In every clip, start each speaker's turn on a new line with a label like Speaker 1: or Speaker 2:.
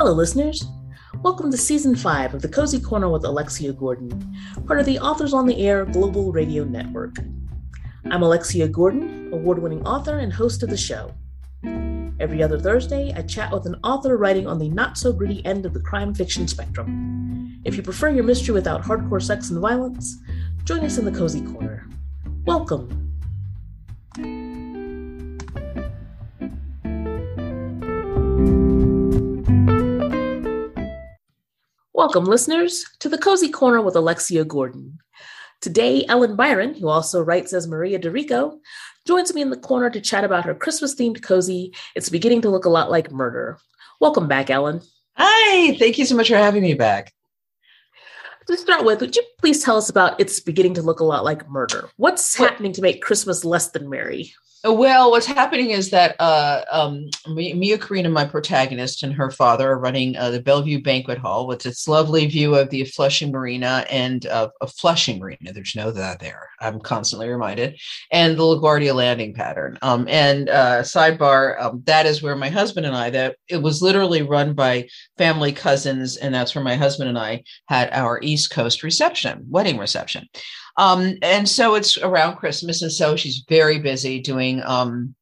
Speaker 1: Hello, listeners. Welcome to season five of the Cozy Corner with Alexia Gordon, part of the Authors on the Air Global Radio Network. I'm Alexia Gordon, award winning author and host of the show. Every other Thursday, I chat with an author writing on the not so gritty end of the crime fiction spectrum. If you prefer your mystery without hardcore sex and violence, join us in the Cozy Corner. Welcome. Welcome, listeners, to the Cozy Corner with Alexia Gordon. Today, Ellen Byron, who also writes as Maria DiRico, joins me in the corner to chat about her Christmas themed cozy. It's beginning to look a lot like murder. Welcome back, Ellen.
Speaker 2: Hi, thank you so much for having me back.
Speaker 1: To start with, would you please tell us about It's Beginning to Look a Lot Like Murder? What's happening to make Christmas less than merry?
Speaker 2: Well, what's happening is that uh, um, Mia Carina, my protagonist, and her father are running uh, the Bellevue Banquet Hall with its lovely view of the Flushing Marina and uh, of Flushing Marina. There's no that there. I'm constantly reminded, and the LaGuardia landing pattern. Um, and uh, sidebar, um, that is where my husband and I. That it was literally run by family cousins, and that's where my husband and I had our East Coast reception, wedding reception. Um, and so it's around Christmas. And so she's very busy doing um,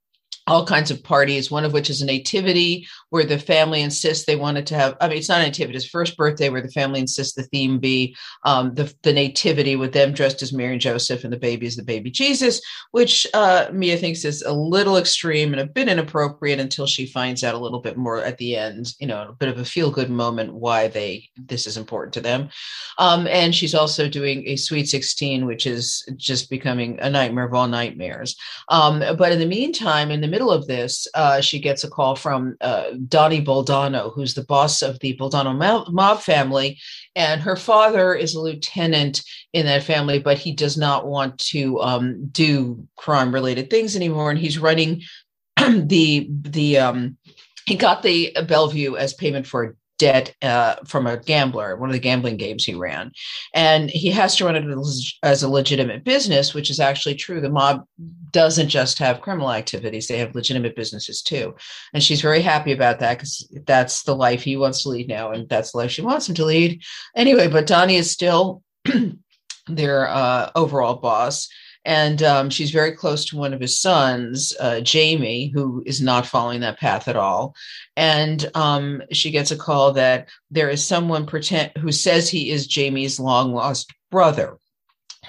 Speaker 2: all kinds of parties, one of which is a nativity where the family insists they wanted to have. I mean, it's not nativity; it's first birthday where the family insists the theme be um, the the nativity with them dressed as Mary and Joseph, and the baby is the baby Jesus, which uh, Mia thinks is a little extreme and a bit inappropriate until she finds out a little bit more at the end. You know, a bit of a feel good moment why they this is important to them. Um, and she's also doing a Sweet Sixteen, which is just becoming a nightmare of all nightmares. Um, but in the meantime, in the middle of this, uh, she gets a call from. Uh, Donnie Boldano, who's the boss of the Boldano mob family. And her father is a lieutenant in that family, but he does not want to um, do crime related things anymore. And he's running the, the, um, he got the Bellevue as payment for debt uh, from a gambler, one of the gambling games he ran. And he has to run it as a legitimate business, which is actually true. The mob doesn't just have criminal activities, they have legitimate businesses too. And she's very happy about that because that's the life he wants to lead now. And that's the life she wants him to lead. Anyway, but Donnie is still their uh, overall boss and um, she's very close to one of his sons, uh, Jamie, who is not following that path at all. And um, she gets a call that there is someone pretend who says he is Jamie's long lost brother,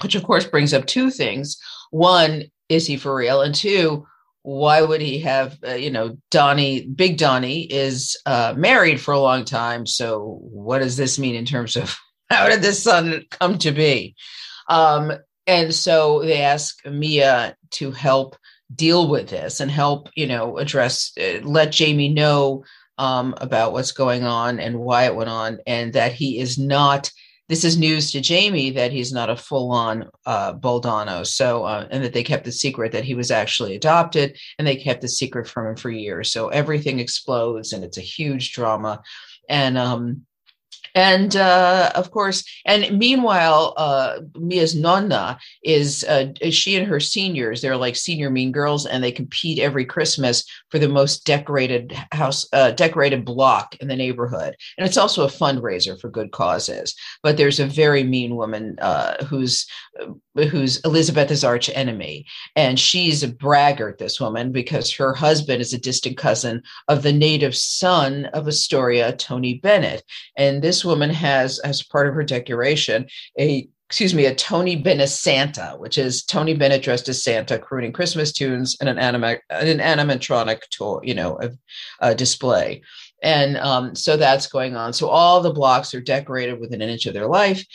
Speaker 2: which of course brings up two things: one, is he for real? And two, why would he have uh, you know donnie big donnie is uh, married for a long time so what does this mean in terms of how did this son come to be um, and so they ask Mia to help deal with this and help, you know, address, uh, let Jamie know um, about what's going on and why it went on, and that he is not. This is news to Jamie that he's not a full-on uh, Boldano. So, uh, and that they kept the secret that he was actually adopted, and they kept the secret from him for years. So everything explodes, and it's a huge drama. And um, and uh, of course, and meanwhile, uh, Mia's nonna is uh, she and her seniors. They're like senior mean girls, and they compete every Christmas for the most decorated house, uh, decorated block in the neighborhood. And it's also a fundraiser for good causes. But there's a very mean woman uh, who's who's Elizabeth's arch enemy, and she's a braggart. This woman because her husband is a distant cousin of the native son of Astoria, Tony Bennett, and this woman has, as part of her decoration, a excuse me, a Tony Bennett Santa, which is Tony Bennett dressed as Santa, crooning Christmas tunes and an anima, an animatronic tour, you know, a, a display. And um, so that's going on. So all the blocks are decorated within an inch of their life.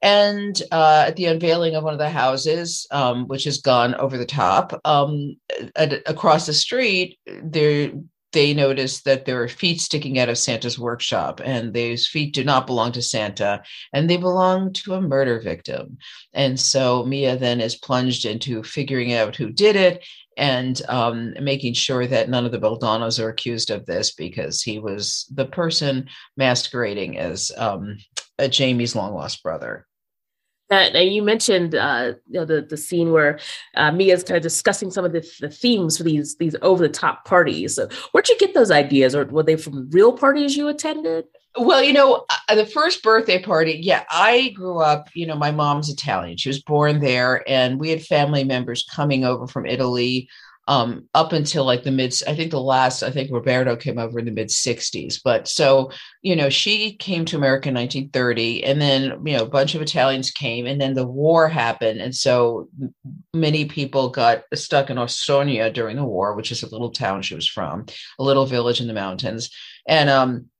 Speaker 2: And uh, at the unveiling of one of the houses, um, which has gone over the top, um, at, across the street, there they notice that there are feet sticking out of Santa's workshop, and those feet do not belong to Santa, and they belong to a murder victim. And so Mia then is plunged into figuring out who did it and um, making sure that none of the Boldanos are accused of this because he was the person masquerading as um, Jamie's long lost brother.
Speaker 1: Uh, you mentioned uh, you know the the scene where uh, Mia's kind of discussing some of the, the themes for these these over the top parties. So where'd you get those ideas, or were they from real parties you attended?
Speaker 2: Well, you know, uh, the first birthday party, yeah, I grew up, you know, my mom's Italian. She was born there, and we had family members coming over from Italy um, up until like the mid, I think the last, I think Roberto came over in the mid 60s. But so, you know, she came to America in 1930, and then, you know, a bunch of Italians came, and then the war happened. And so many people got stuck in Ossonia during the war, which is a little town she was from, a little village in the mountains. And, um,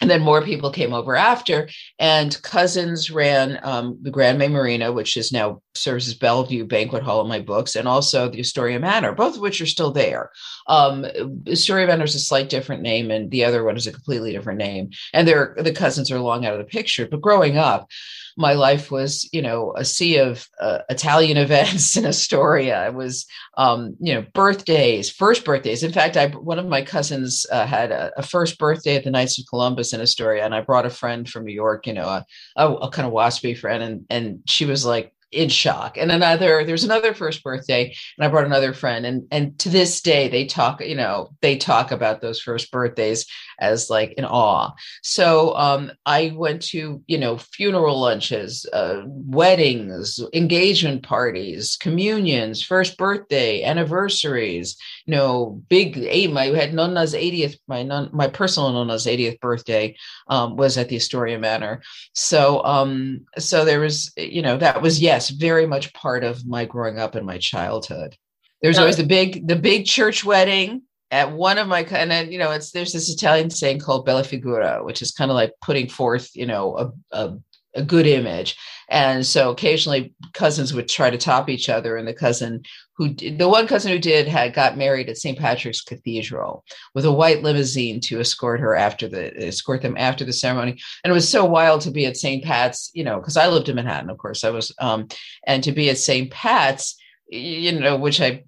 Speaker 2: and then more people came over after and cousins ran um, the grand may marina which is now serves as bellevue banquet hall in my books and also the astoria manor both of which are still there um, astoria manor is a slight different name and the other one is a completely different name and they're the cousins are long out of the picture but growing up my life was, you know, a sea of uh, Italian events in Astoria. It was, um, you know, birthdays, first birthdays. In fact, I one of my cousins uh, had a, a, first birthday at the Knights of Columbus in Astoria, and I brought a friend from New York, you know, a, a, a kind of waspy friend, and and she was like, in shock. And another, there's another first birthday, and I brought another friend, and and to this day they talk, you know, they talk about those first birthdays as like in awe. So um, I went to you know funeral lunches, uh, weddings, engagement parties, communions, first birthday, anniversaries. You know, big eight. My had Nonna's 80th, my non, my personal Nonna's 80th birthday um, was at the Astoria Manor. So um, so there was you know that was yes yes, very much part of my growing up and my childhood. There's always the big the big church wedding at one of my and then you know it's there's this Italian saying called bella figura, which is kind of like putting forth you know a, a a good image. And so occasionally cousins would try to top each other. And the cousin who the one cousin who did had got married at St. Patrick's Cathedral with a white limousine to escort her after the escort them after the ceremony. And it was so wild to be at St. Pat's, you know, because I lived in Manhattan, of course. I was um, and to be at St. Pat's, you know, which I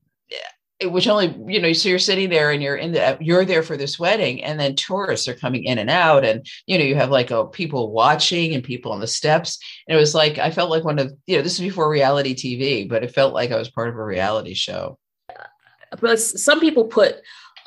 Speaker 2: which only you know so you're sitting there and you're in the you're there for this wedding and then tourists are coming in and out and you know you have like a people watching and people on the steps. And it was like i felt like one of you know this is before reality tv but it felt like i was part of a reality show.
Speaker 1: But some people put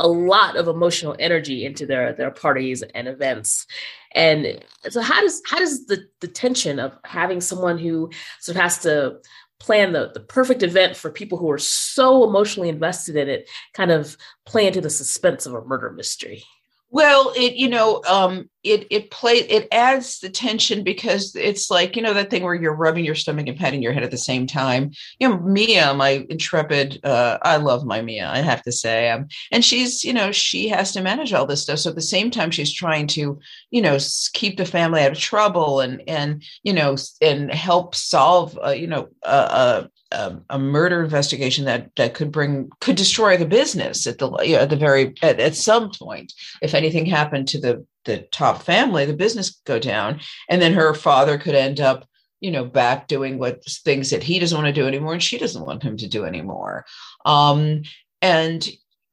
Speaker 1: a lot of emotional energy into their their parties and events. And so how does how does the the tension of having someone who sort of has to plan the, the perfect event for people who are so emotionally invested in it kind of play into the suspense of a murder mystery
Speaker 2: well it you know um it it play it adds the tension because it's like you know that thing where you're rubbing your stomach and patting your head at the same time. You know mia my intrepid uh i love my mia i have to say. Um, and she's you know she has to manage all this stuff. So at the same time she's trying to you know keep the family out of trouble and and you know and help solve uh, you know a, a, a murder investigation that that could bring could destroy the business at the you know, at the very at, at some point if anything happened to the the top family, the business go down, and then her father could end up, you know, back doing what things that he doesn't want to do anymore, and she doesn't want him to do anymore. Um, and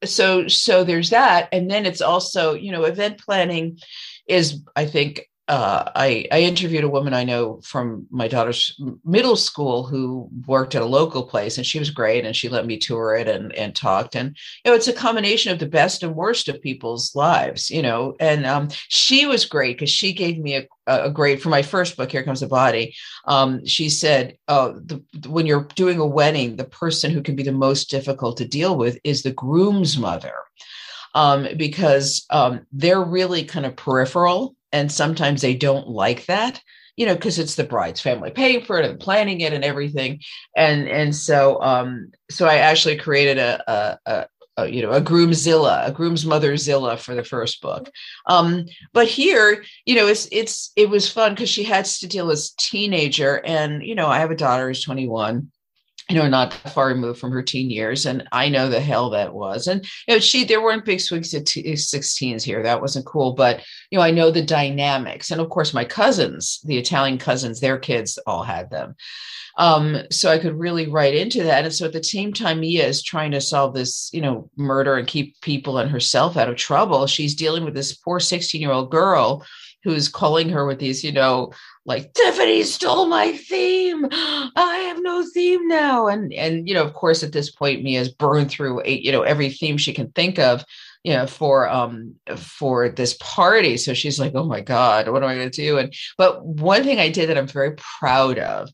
Speaker 2: so, so there's that, and then it's also, you know, event planning is, I think, uh, I, I, interviewed a woman I know from my daughter's middle school who worked at a local place, and she was great, and she let me tour it and and talked. And you know, it's a combination of the best and worst of people's lives, you know. And um, she was great because she gave me a, a grade for my first book. Here comes the body. Um, she said, "Oh, the, when you're doing a wedding, the person who can be the most difficult to deal with is the groom's mother." Um, because um, they're really kind of peripheral and sometimes they don't like that you know because it's the bride's family paying for it and planning it and everything and and so um so i actually created a, a, a you know, a groomzilla, a groom's motherzilla for the first book. Um, but here, you know, it's it's it was fun because she had to deal as teenager, and you know, I have a daughter who's 21, you know, not far removed from her teen years. And I know the hell that was. And, you know, she, there weren't big swings at t- 16s here. That wasn't cool. But, you know, I know the dynamics. And of course, my cousins, the Italian cousins, their kids all had them. Um, so I could really write into that. And so at the same time, Mia is trying to solve this, you know, murder and keep people and herself out of trouble. She's dealing with this poor 16 year old girl who's calling her with these, you know, like Tiffany stole my theme. I have no theme now. And and you know, of course, at this point, Mia's burned through a, you know every theme she can think of, you know, for um for this party. So she's like, oh my God, what am I gonna do? And but one thing I did that I'm very proud of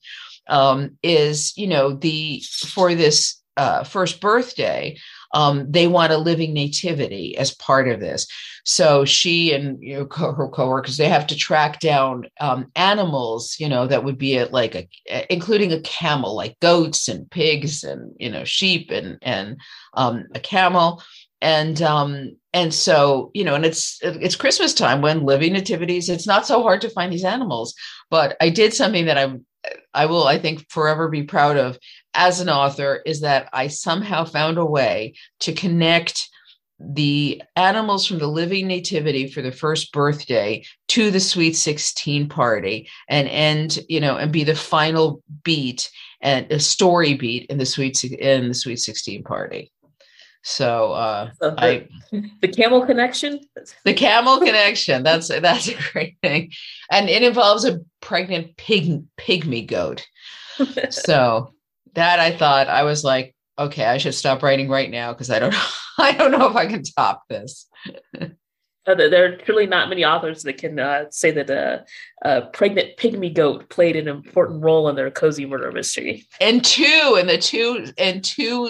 Speaker 2: um is, you know, the for this uh, first birthday, um, they want a living nativity as part of this. So she and you know, co- her coworkers they have to track down um, animals, you know, that would be at like a, including a camel, like goats and pigs and you know sheep and and um, a camel. And um, and so you know, and it's it's Christmas time when living nativities. It's not so hard to find these animals. But I did something that I'm I will, I think, forever be proud of as an author is that I somehow found a way to connect the animals from the living nativity for the first birthday to the sweet 16 party and end you know and be the final beat and a story beat in the sweet in the sweet 16 party so uh
Speaker 1: so the, I, the camel connection?
Speaker 2: The camel connection. That's that's a great thing. And it involves a pregnant pig pygmy goat. So that I thought I was like, okay, I should stop writing right now because I don't know, I don't know if I can top this.
Speaker 1: Uh, there are truly not many authors that can uh, say that a, a, pregnant pygmy goat played an important role in their cozy murder mystery.
Speaker 2: And two, and the two, and two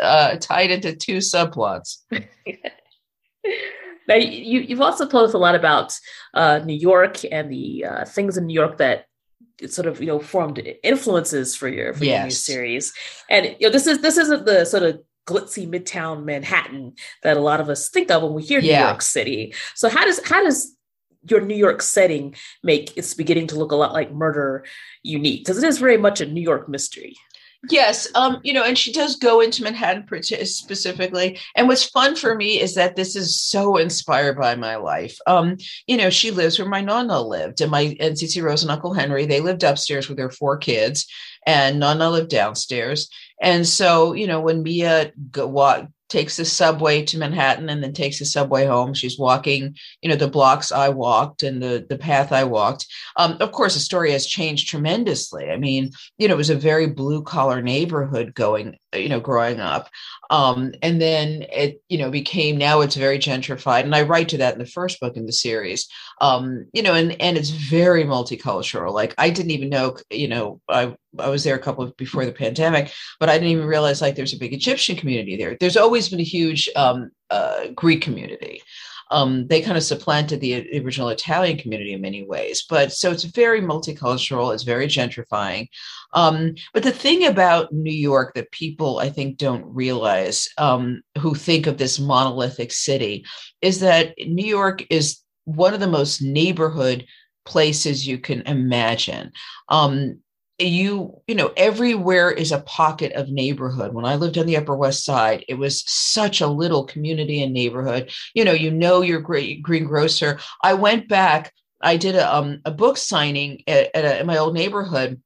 Speaker 2: uh, tied into two subplots.
Speaker 1: now, you, you've also told us a lot about uh, New York and the uh, things in New York that sort of you know formed influences for your for yes. your new series and you know this is this isn't the sort of glitzy midtown manhattan that a lot of us think of when we hear yeah. new york city so how does how does your new york setting make it's beginning to look a lot like murder unique because it is very much a new york mystery
Speaker 2: Yes, um, you know, and she does go into Manhattan specifically. And what's fun for me is that this is so inspired by my life. Um, you know, she lives where my nonna lived, and my and Cici Rose and Uncle Henry. They lived upstairs with their four kids, and Nonna lived downstairs. And so, you know, when Mia go, walk, takes the subway to Manhattan and then takes the subway home. She's walking, you know, the blocks I walked and the the path I walked. Um, of course, the story has changed tremendously. I mean, you know, it was a very blue collar neighborhood going, you know, growing up, um, and then it, you know, became now it's very gentrified. And I write to that in the first book in the series. Um, you know, and and it's very multicultural. Like I didn't even know, you know, I I was there a couple of before the pandemic, but I didn't even realize like there's a big Egyptian community there. There's always been a huge um, uh, Greek community. Um, they kind of supplanted the original Italian community in many ways. But so it's very multicultural, it's very gentrifying. Um, but the thing about New York that people, I think, don't realize um, who think of this monolithic city is that New York is one of the most neighborhood places you can imagine. Um, you you know everywhere is a pocket of neighborhood. When i lived on the upper west side it was such a little community and neighborhood. You know you know your great greengrocer. I went back i did a, um, a book signing at, at, a, at my old neighborhood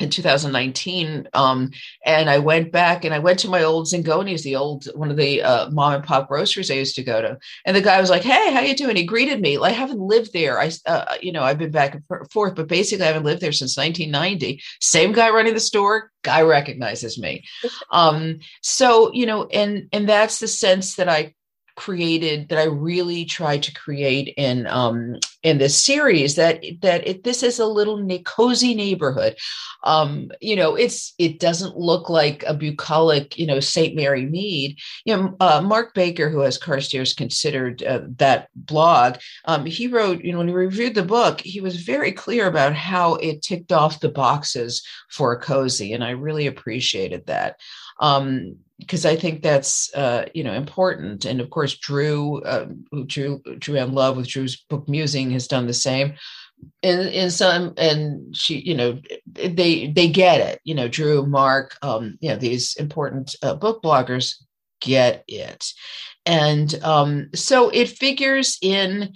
Speaker 2: in 2019 um, and i went back and i went to my old zingoni's the old one of the uh, mom and pop groceries i used to go to. And the guy was like hey how you doing? He greeted me. Like i haven't lived there. I uh, you know i've been back and forth but basically i haven't lived there since 1990 same guy running the store. Guy recognizes me. Um, so you know and and that's the sense that i created that I really tried to create in um, in this series that that it, this is a little cozy neighborhood. Um, you know, it's it doesn't look like a bucolic, you know, St. Mary Mead. You know, uh, Mark Baker, who has Carstairs considered uh, that blog, um, he wrote, you know, when he reviewed the book, he was very clear about how it ticked off the boxes for a cozy, and I really appreciated that. Um, because I think that's uh, you know important. And of course, Drew, uh, Drew Drew and Love with Drew's book Musing has done the same. In in some, and she, you know, they they get it. You know, Drew, Mark, um, you know, these important uh, book bloggers get it, and um, so it figures in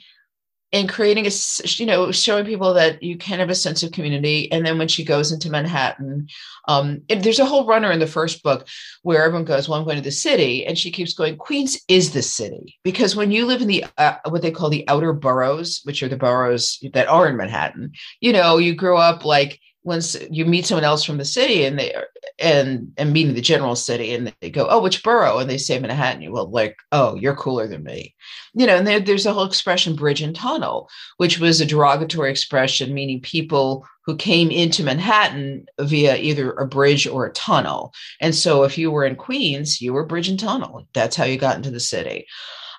Speaker 2: and creating a you know showing people that you can have a sense of community and then when she goes into manhattan um, there's a whole runner in the first book where everyone goes well i'm going to the city and she keeps going queens is the city. Because when you live in the uh, what they call the outer boroughs which are the boroughs that are in manhattan you know you grow up like once you meet someone else from the city and they are and and meeting the general city and they go oh which borough? And they say manhattan. You well like oh you're cooler than me. You know and there, there's a whole expression bridge and tunnel which was a derogatory expression meaning people who came into manhattan via either a bridge or a tunnel. And so if you were in queens you were bridge and tunnel. That's how you got into the city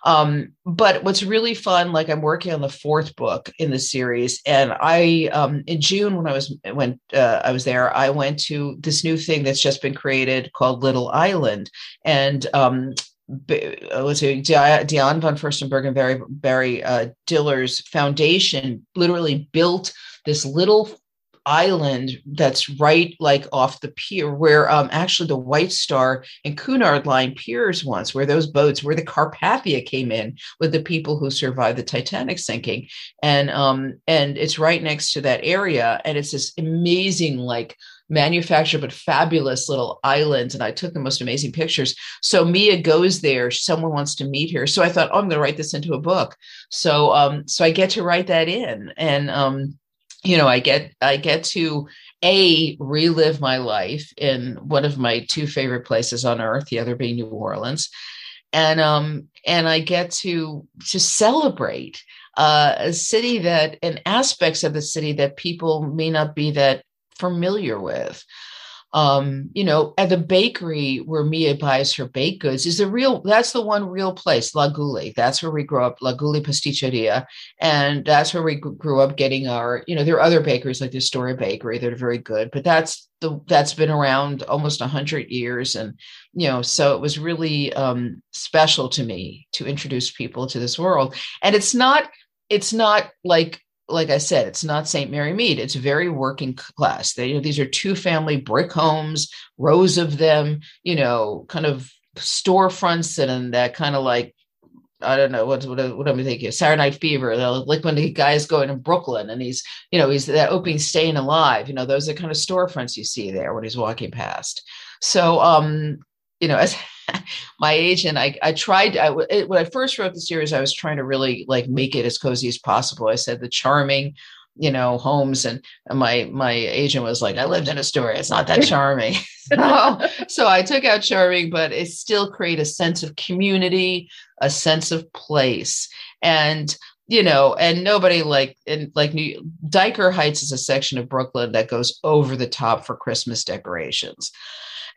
Speaker 2: um, but what's really fun, like I'm working on the fourth book in the series, and I um, in June when I was when uh, I was there, I went to this new thing that's just been created called Little Island, and um, let's say Diane von Furstenberg and Barry, Barry uh, Diller's foundation literally built this little island that's right like off the pier where um, actually the White Star and Cunard Line piers once, where those boats, where the Carpathia came in with the people who survived the Titanic sinking, and um, and it's right next to that area, and it's this amazing like manufactured but fabulous little island and i took the most amazing pictures. So mia goes there someone wants to meet her. So i thought oh i'm going to write this into a book. So um so i get to write that in and um you know i get i get to a relive my life in one of my two favorite places on earth the other being new orleans. And um and i get to to celebrate uh, a city that and aspects of the city that people may not be that familiar with um, you know, at the bakery where Mia buys her baked goods is the real, that's the one real place, La Guli. That's where we grew up, La Guli Pasticceria. And that's where we grew up getting our, you know, there are other bakeries like the Story Bakery that are very good, but that's the, that's been around almost a hundred years. And, you know, so it was really um, special to me to introduce people to this world. And it's not, it's not like like I said, it's not St. Mary Mead. It's very working class. They, you know, these are two family brick homes, rows of them, you know, kind of storefronts and that kind of like, I don't know what what, what am I thinking? Saturday Night Fever, like when the guy's going in Brooklyn and he's, you know, he's that opening staying alive. You know, those are kind of storefronts you see there when he's walking past. So, um, you know, as my agent, I, I tried, I, it, when I first wrote the series, I was trying to really like make it as cozy as possible. I said the charming, you know, homes and my, my agent was like, I lived in Astoria. It's not that charming. so, so I took out charming, but it still create a sense of community, a sense of place. And you know, and nobody like in like New Dyker Heights is a section of Brooklyn that goes over the top for Christmas decorations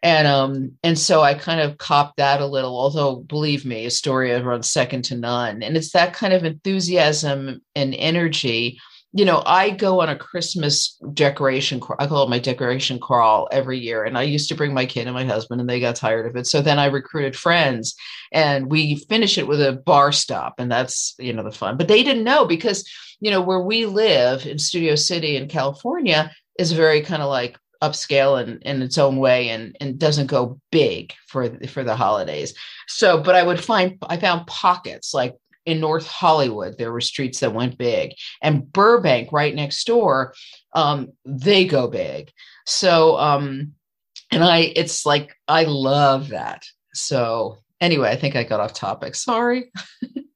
Speaker 2: and um and so i kind of copped that a little although believe me astoria runs second to none. And it's that kind of enthusiasm and energy. You know i go on a christmas decoration i call it my decoration crawl every year and i used to bring my kid and my husband and they got tired of it. So then i recruited friends and we finish it with a bar stop and that's you know the fun. But they didn't know because you know where we live in studio city in california is very kind of like upscale in, in its own way and, and doesn't go big for for the holidays. So, but I would find I found pockets like in North Hollywood, there were streets that went big, and Burbank, right next door, um, they go big. So, um, and I, it's like I love that. So, anyway, I think I got off topic. Sorry.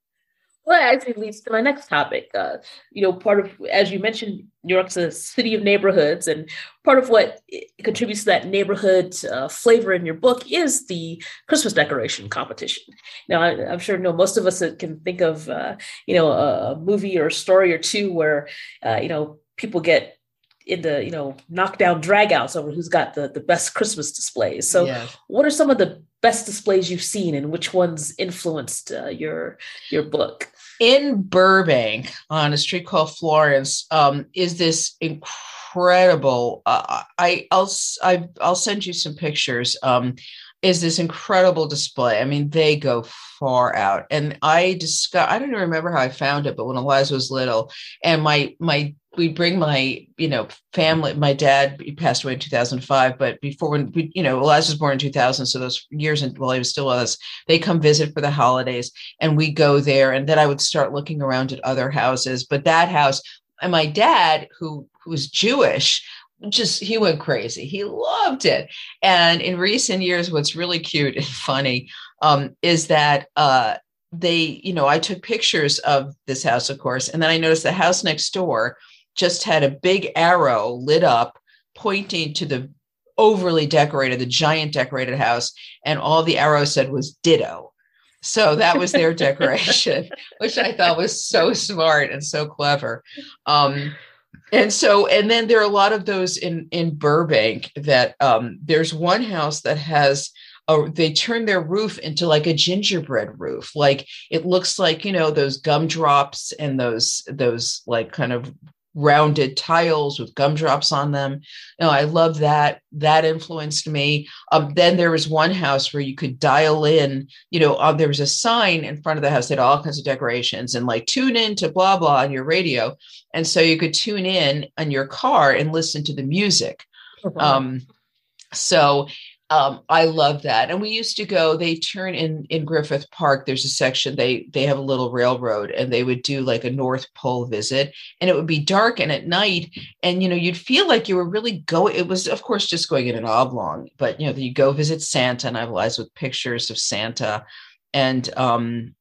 Speaker 1: Well, that actually leads to my next topic. Uh, you know, part of, as you mentioned, New York's a city of neighborhoods, and part of what contributes to that neighborhood uh, flavor in your book is the Christmas decoration competition. Now, I, am sure, you know, most of us can think of, uh, you know, a, movie or a story or two where, uh, you know, people get into you know knockdown dragouts over who's got the the best Christmas displays. So, yes. what are some of the best displays you've seen, and which ones influenced uh, your your book?
Speaker 2: in Burbank on a street called Florence um, is this incredible. Uh, I I'll I, I'll send you some pictures. Um, is this incredible display? I mean, they go far out. And I discovered I don't even remember how I found it, but when Eliza was little, and my my we'd bring my you know family my dad he passed away in 2005 but before when we you know eliza was born in 2000 so those years and while he was still with us they come visit for the holidays and we go there and then i would start looking around at other houses but that house and my dad who who was jewish just he went crazy. He loved it. And in recent years what's really cute and funny um, is that uh, they you know i took pictures of this house of course and then i noticed the house next door just had a big arrow lit up pointing to the overly decorated, the giant decorated house, and all the arrow said was ditto. So that was their decoration, which I thought was so smart and so clever. Um, and so, and then there are a lot of those in in Burbank that um, there's one house that has a, they turn their roof into like a gingerbread roof. Like it looks like you know those gumdrops and those those like kind of rounded tiles with gumdrops on them. You know, I love that. That influenced me. Um, then there was one house where you could dial in, you know, uh, there was a sign in front of the house that had all kinds of decorations and like tune in to blah, blah on your radio. And so you could tune in on your car and listen to the music. Mm-hmm. Um, so um, I love that. And we used to go, they turn in in Griffith Park, there's a section, they they have a little railroad and they would do like a North Pole visit and it would be dark and at night. And you know, you'd feel like you were really going, it was of course just going in an oblong, but you know, you go visit Santa and I was with pictures of Santa and um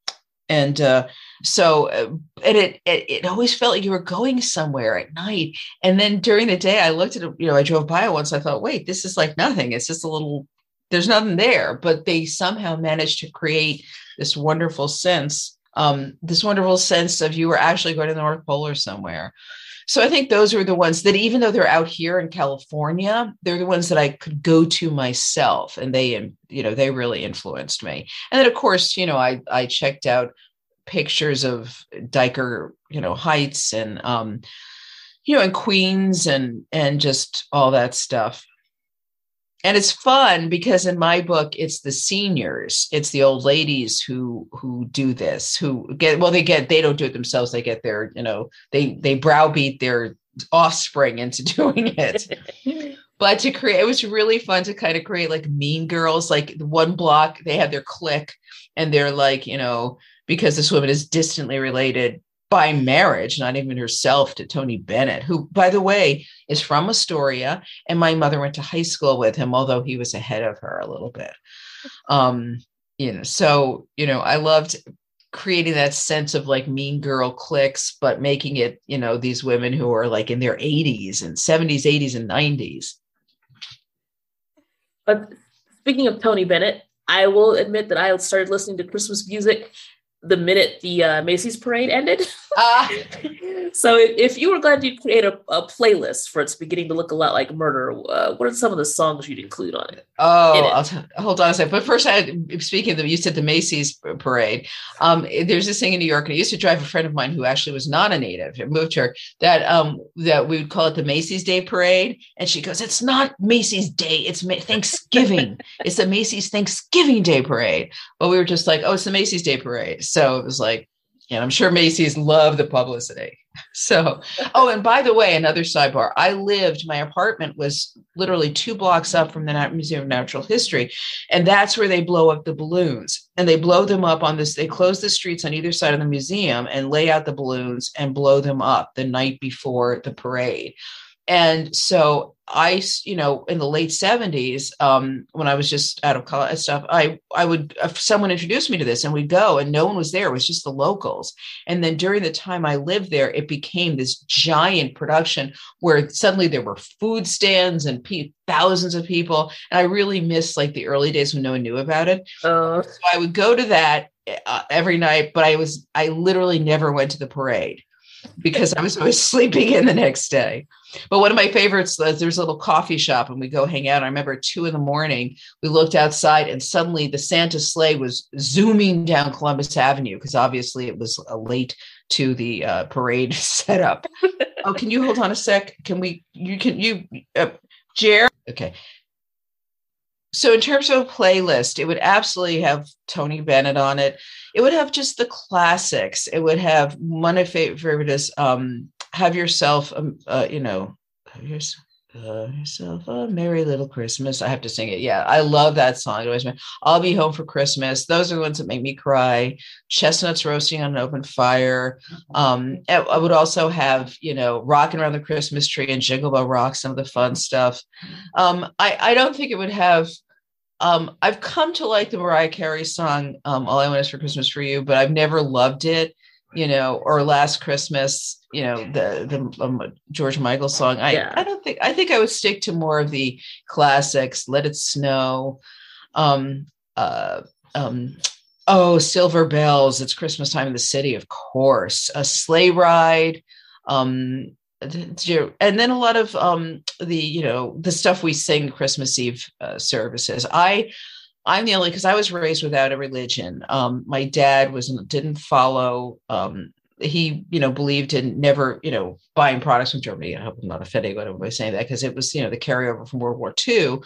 Speaker 2: and uh, so uh, and it, it, it always felt like you were going somewhere at night. And then during the day i looked at you know i drove by it once i thought wait this is like nothing. It's just a little there's nothing there. But they somehow managed to create this wonderful sense um, this wonderful sense of you were actually going to the north pole or somewhere. So i think those are the ones that even though they're out here in california they're the ones that i could go to myself and they you know they really influenced me. And then of course you know i i checked out pictures of Dyker, you know, Heights and um, you know, and Queens and and just all that stuff. And it's fun because in my book, it's the seniors, it's the old ladies who who do this, who get well, they get they don't do it themselves. They get their, you know, they they browbeat their offspring into doing it. but to create it was really fun to kind of create like mean girls, like one block, they have their clique and they're like, you know, because this woman is distantly related by marriage, not even herself, to Tony Bennett, who, by the way, is from Astoria. And my mother went to high school with him, although he was ahead of her a little bit. Um, you know, so, you know, I loved creating that sense of like mean girl cliques, but making it, you know, these women who are like in their 80s and 70s, 80s, and 90s.
Speaker 1: But speaking of Tony Bennett, I will admit that I started listening to Christmas music the minute the uh, Macy's parade ended. Uh, so if, if, you were going to create a, a, playlist for it's beginning to look a lot like murder, uh, what are some of the songs you'd include on it?
Speaker 2: Oh, it? T- hold on a second. But first, I speaking of the, you said the Macy's parade. Um, there's this thing in New York, and I used to drive a friend of mine who actually was not a native, it moved her, that um, that we would call it the Macy's Day Parade. And she goes, It's not Macy's Day, it's Ma- Thanksgiving. it's the Macy's Thanksgiving Day Parade. But we were just like, Oh, it's the Macy's Day Parade. So it was like, and I'm sure Macy's love the publicity. So, oh, and by the way, another sidebar. I lived, my apartment was literally two blocks up from the Museum of Natural History. And that's where they blow up the balloons. And they blow them up on this, they close the streets on either side of the museum and lay out the balloons and blow them up the night before the parade. And so I, you know, in the late 70s, um, when I was just out of college stuff, I, I would, if someone introduced me to this and we'd go and no one was there, it was just the locals. And then during the time I lived there, it became this giant production where suddenly there were food stands and pe- thousands of people. And I really missed like the early days when no one knew about it. Uh, so I would go to that uh, every night, but I was, I literally never went to the parade because I was always sleeping in the next day. But one of my favorites, uh, there's a little coffee shop and we go hang out. I remember two in the morning, we looked outside and suddenly the Santa sleigh was zooming down Columbus Avenue because obviously it was uh, late to the uh, parade setup. oh, can you hold on a sec? Can we, you can, you, uh, Jer? Okay. So in terms of a playlist, it would absolutely have Tony Bennett on it. It would have just the classics. It would have one of favorite is um, have yourself, um, uh, you know, have yourself, uh, yourself a merry little Christmas. I have to sing it. Yeah, I love that song. Always I'll be home for Christmas. Those are the ones that make me cry. Chestnuts roasting on an open fire. Um, I would also have, you know, rocking around the Christmas tree and Jingle Bell Rock, some of the fun stuff. Um, I, I don't think it would have um, I've come to like the Mariah Carey song, um, All I Want Is for Christmas for You, but I've never loved it, you know, or Last Christmas, you know, the the um, George Michael song. I, yeah. I don't think, I think I would stick to more of the classics, Let It Snow, um, uh, um, oh, Silver Bells, It's Christmas Time in the City, of course, a sleigh ride, um, and then a lot of um, the you know the stuff we sing christmas eve uh, services. I i'm the only because i was raised without a religion. Um, my dad was didn't follow um, he you know believed in never you know buying products from germany i hope i'm not offending anyone by saying that because it was you know the carryover from world war ii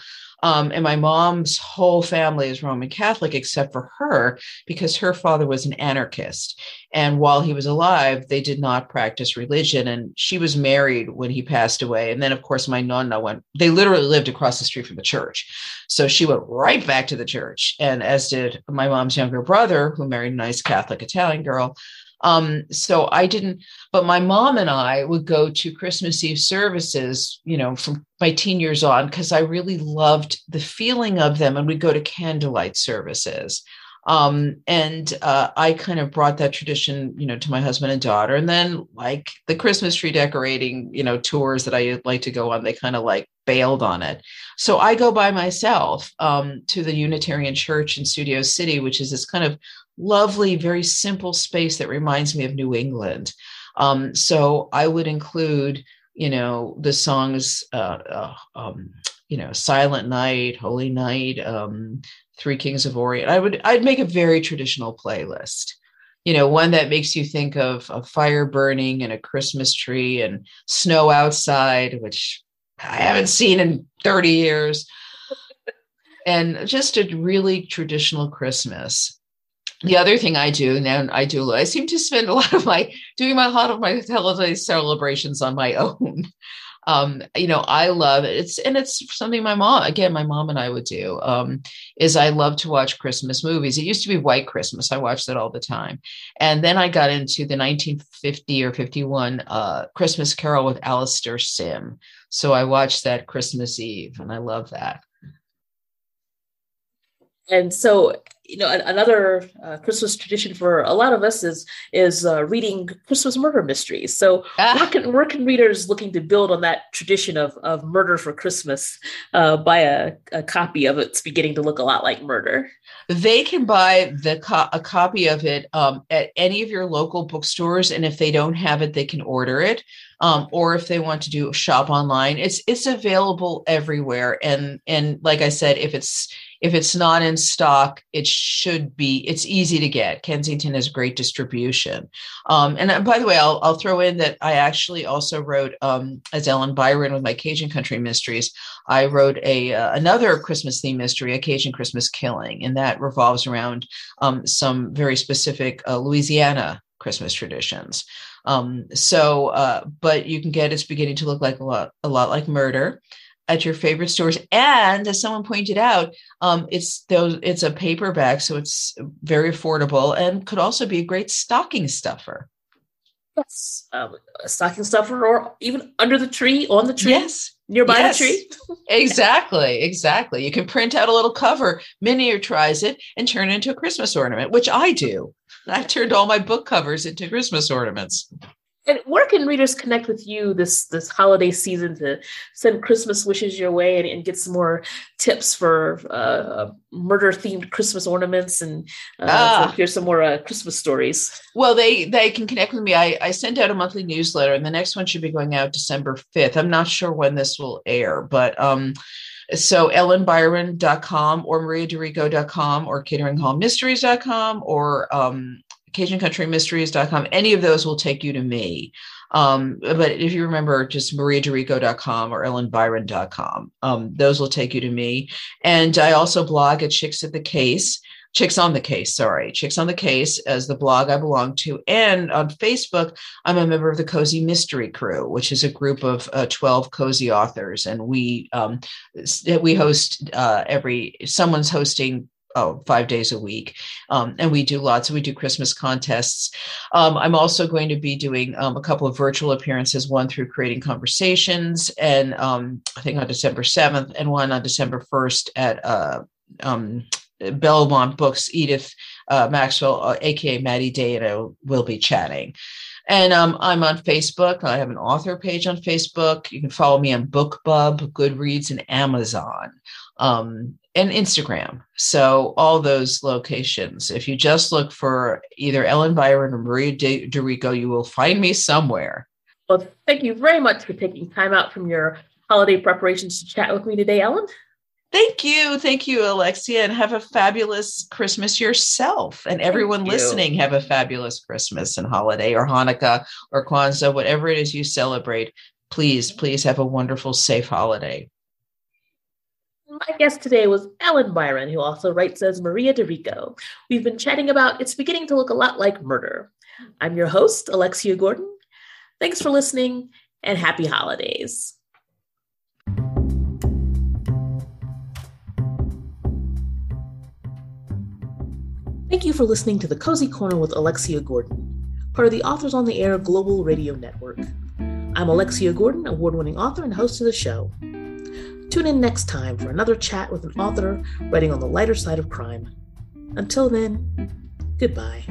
Speaker 2: um, and my mom's whole family is Roman Catholic, except for her, because her father was an anarchist. And while he was alive, they did not practice religion. And she was married when he passed away. And then, of course, my nonna went, they literally lived across the street from the church. So she went right back to the church. And as did my mom's younger brother, who married a nice Catholic Italian girl. Um, so I didn't, but my mom and I would go to Christmas Eve services, you know, from my teen years on, because I really loved the feeling of them. And we'd go to candlelight services. Um, and uh, I kind of brought that tradition, you know, to my husband and daughter. And then, like the Christmas tree decorating, you know, tours that I like to go on, they kind of like bailed on it. So I go by myself um, to the Unitarian Church in Studio City, which is this kind of lovely, very simple space that reminds me of New England. Um, so I would include, you know, the songs, uh, uh, um, you know, Silent Night, Holy Night, um, Three Kings of Orient. I would, I'd make a very traditional playlist. You know, one that makes you think of a fire burning and a Christmas tree and snow outside, which I haven't seen in 30 years. and just a really traditional Christmas the other thing I do now, I do, I seem to spend a lot of my doing my, a lot of my holiday celebrations on my own. Um, you know, I love it. It's and it's something my mom, again, my mom and I would do. Um, is I love to watch Christmas movies. It used to be White Christmas. I watched that all the time, and then I got into the 1950 or 51 uh, Christmas Carol with Alastair Sim. So I watched that Christmas Eve, and I love that.
Speaker 1: And so you know another uh, christmas tradition for a lot of us is is uh, reading christmas murder mysteries. So ah. where, can, where can readers looking to build on that tradition of, of murder for christmas uh, buy a, a copy of it? It's beginning to look a lot like murder.
Speaker 2: They can buy the co- a copy of it um, at any of your local bookstores and if they don't have it they can order it um, or if they want to do shop online. It's it's available everywhere and and like i said if it's if it's not in stock, it should be. It's easy to get. Kensington has great distribution. Um, and uh, by the way, I'll, I'll throw in that I actually also wrote um, as Ellen Byron with my Cajun Country Mysteries. I wrote a uh, another Christmas theme mystery, a Cajun Christmas Killing, and that revolves around um, some very specific uh, Louisiana Christmas traditions. Um, so, uh, but you can get it's beginning to look like a lot, a lot like murder at your favorite stores. And as someone pointed out, um, it's those it's a paperback, so it's very affordable and could also be a great stocking stuffer.
Speaker 1: Yes, um, a stocking stuffer, or even under the tree, on the tree.
Speaker 2: Yes,
Speaker 1: nearby yes. the tree.
Speaker 2: exactly, exactly. You can print out a little cover, miniaturize it, and turn it into a Christmas ornament, which I do. I've turned all my book covers into Christmas ornaments.
Speaker 1: And where can readers connect with you this this holiday season to send Christmas wishes your way and, and get some more tips for uh, murder themed Christmas ornaments and uh, ah. hear some more uh, Christmas stories?
Speaker 2: Well, they they can connect with me. I, I send out a monthly newsletter, and the next one should be going out December fifth. I'm not sure when this will air, but um, so ellenbyron.com or mariadirico.com or cateringhallmysteries.com or um, CajunCountryMysteries.com. Any of those will take you to me. Um, but if you remember, just mariadirico.com or ellenbyron.com, um, those will take you to me. And I also blog at Chicks at the Case, Chicks on the Case, sorry, Chicks on the Case as the blog I belong to. And on Facebook, I'm a member of the Cozy Mystery Crew, which is a group of uh, 12 cozy authors. And we um, we host uh, every, someone's hosting oh, five days a week. Um, and we do lots. We do Christmas contests. Um, I'm also going to be doing um, a couple of virtual appearances, one through Creating Conversations, and um, I think on December 7th, and one on December 1st at uh, um, Belmont Books, Edith uh, Maxwell, uh, aka Maddie Day, and I will be chatting. And um, I'm on Facebook. I have an author page on Facebook. You can follow me on BookBub, Goodreads, and Amazon um, and Instagram. So all those locations. If you just look for either Ellen Byron or Maria De- DiRico, you will find me somewhere.
Speaker 1: Well, thank you very much for taking time out from your holiday preparations to chat with me today, Ellen.
Speaker 2: Thank you. Thank you, Alexia, and have a fabulous Christmas yourself. And everyone listening, have a fabulous Christmas and holiday or Hanukkah or Kwanzaa, whatever it is you celebrate. Please, please have a wonderful, safe holiday.
Speaker 1: My guest today was Ellen Byron, who also writes as Maria DiRico. We've been chatting about It's Beginning to Look a Lot Like Murder. I'm your host, Alexia Gordon. Thanks for listening and happy holidays. Thank you for listening to the Cozy Corner with Alexia Gordon, part of the Authors on the Air Global Radio Network. I'm Alexia Gordon, award winning author and host of the show. Tune in next time for another chat with an author writing on the lighter side of crime. Until then, goodbye.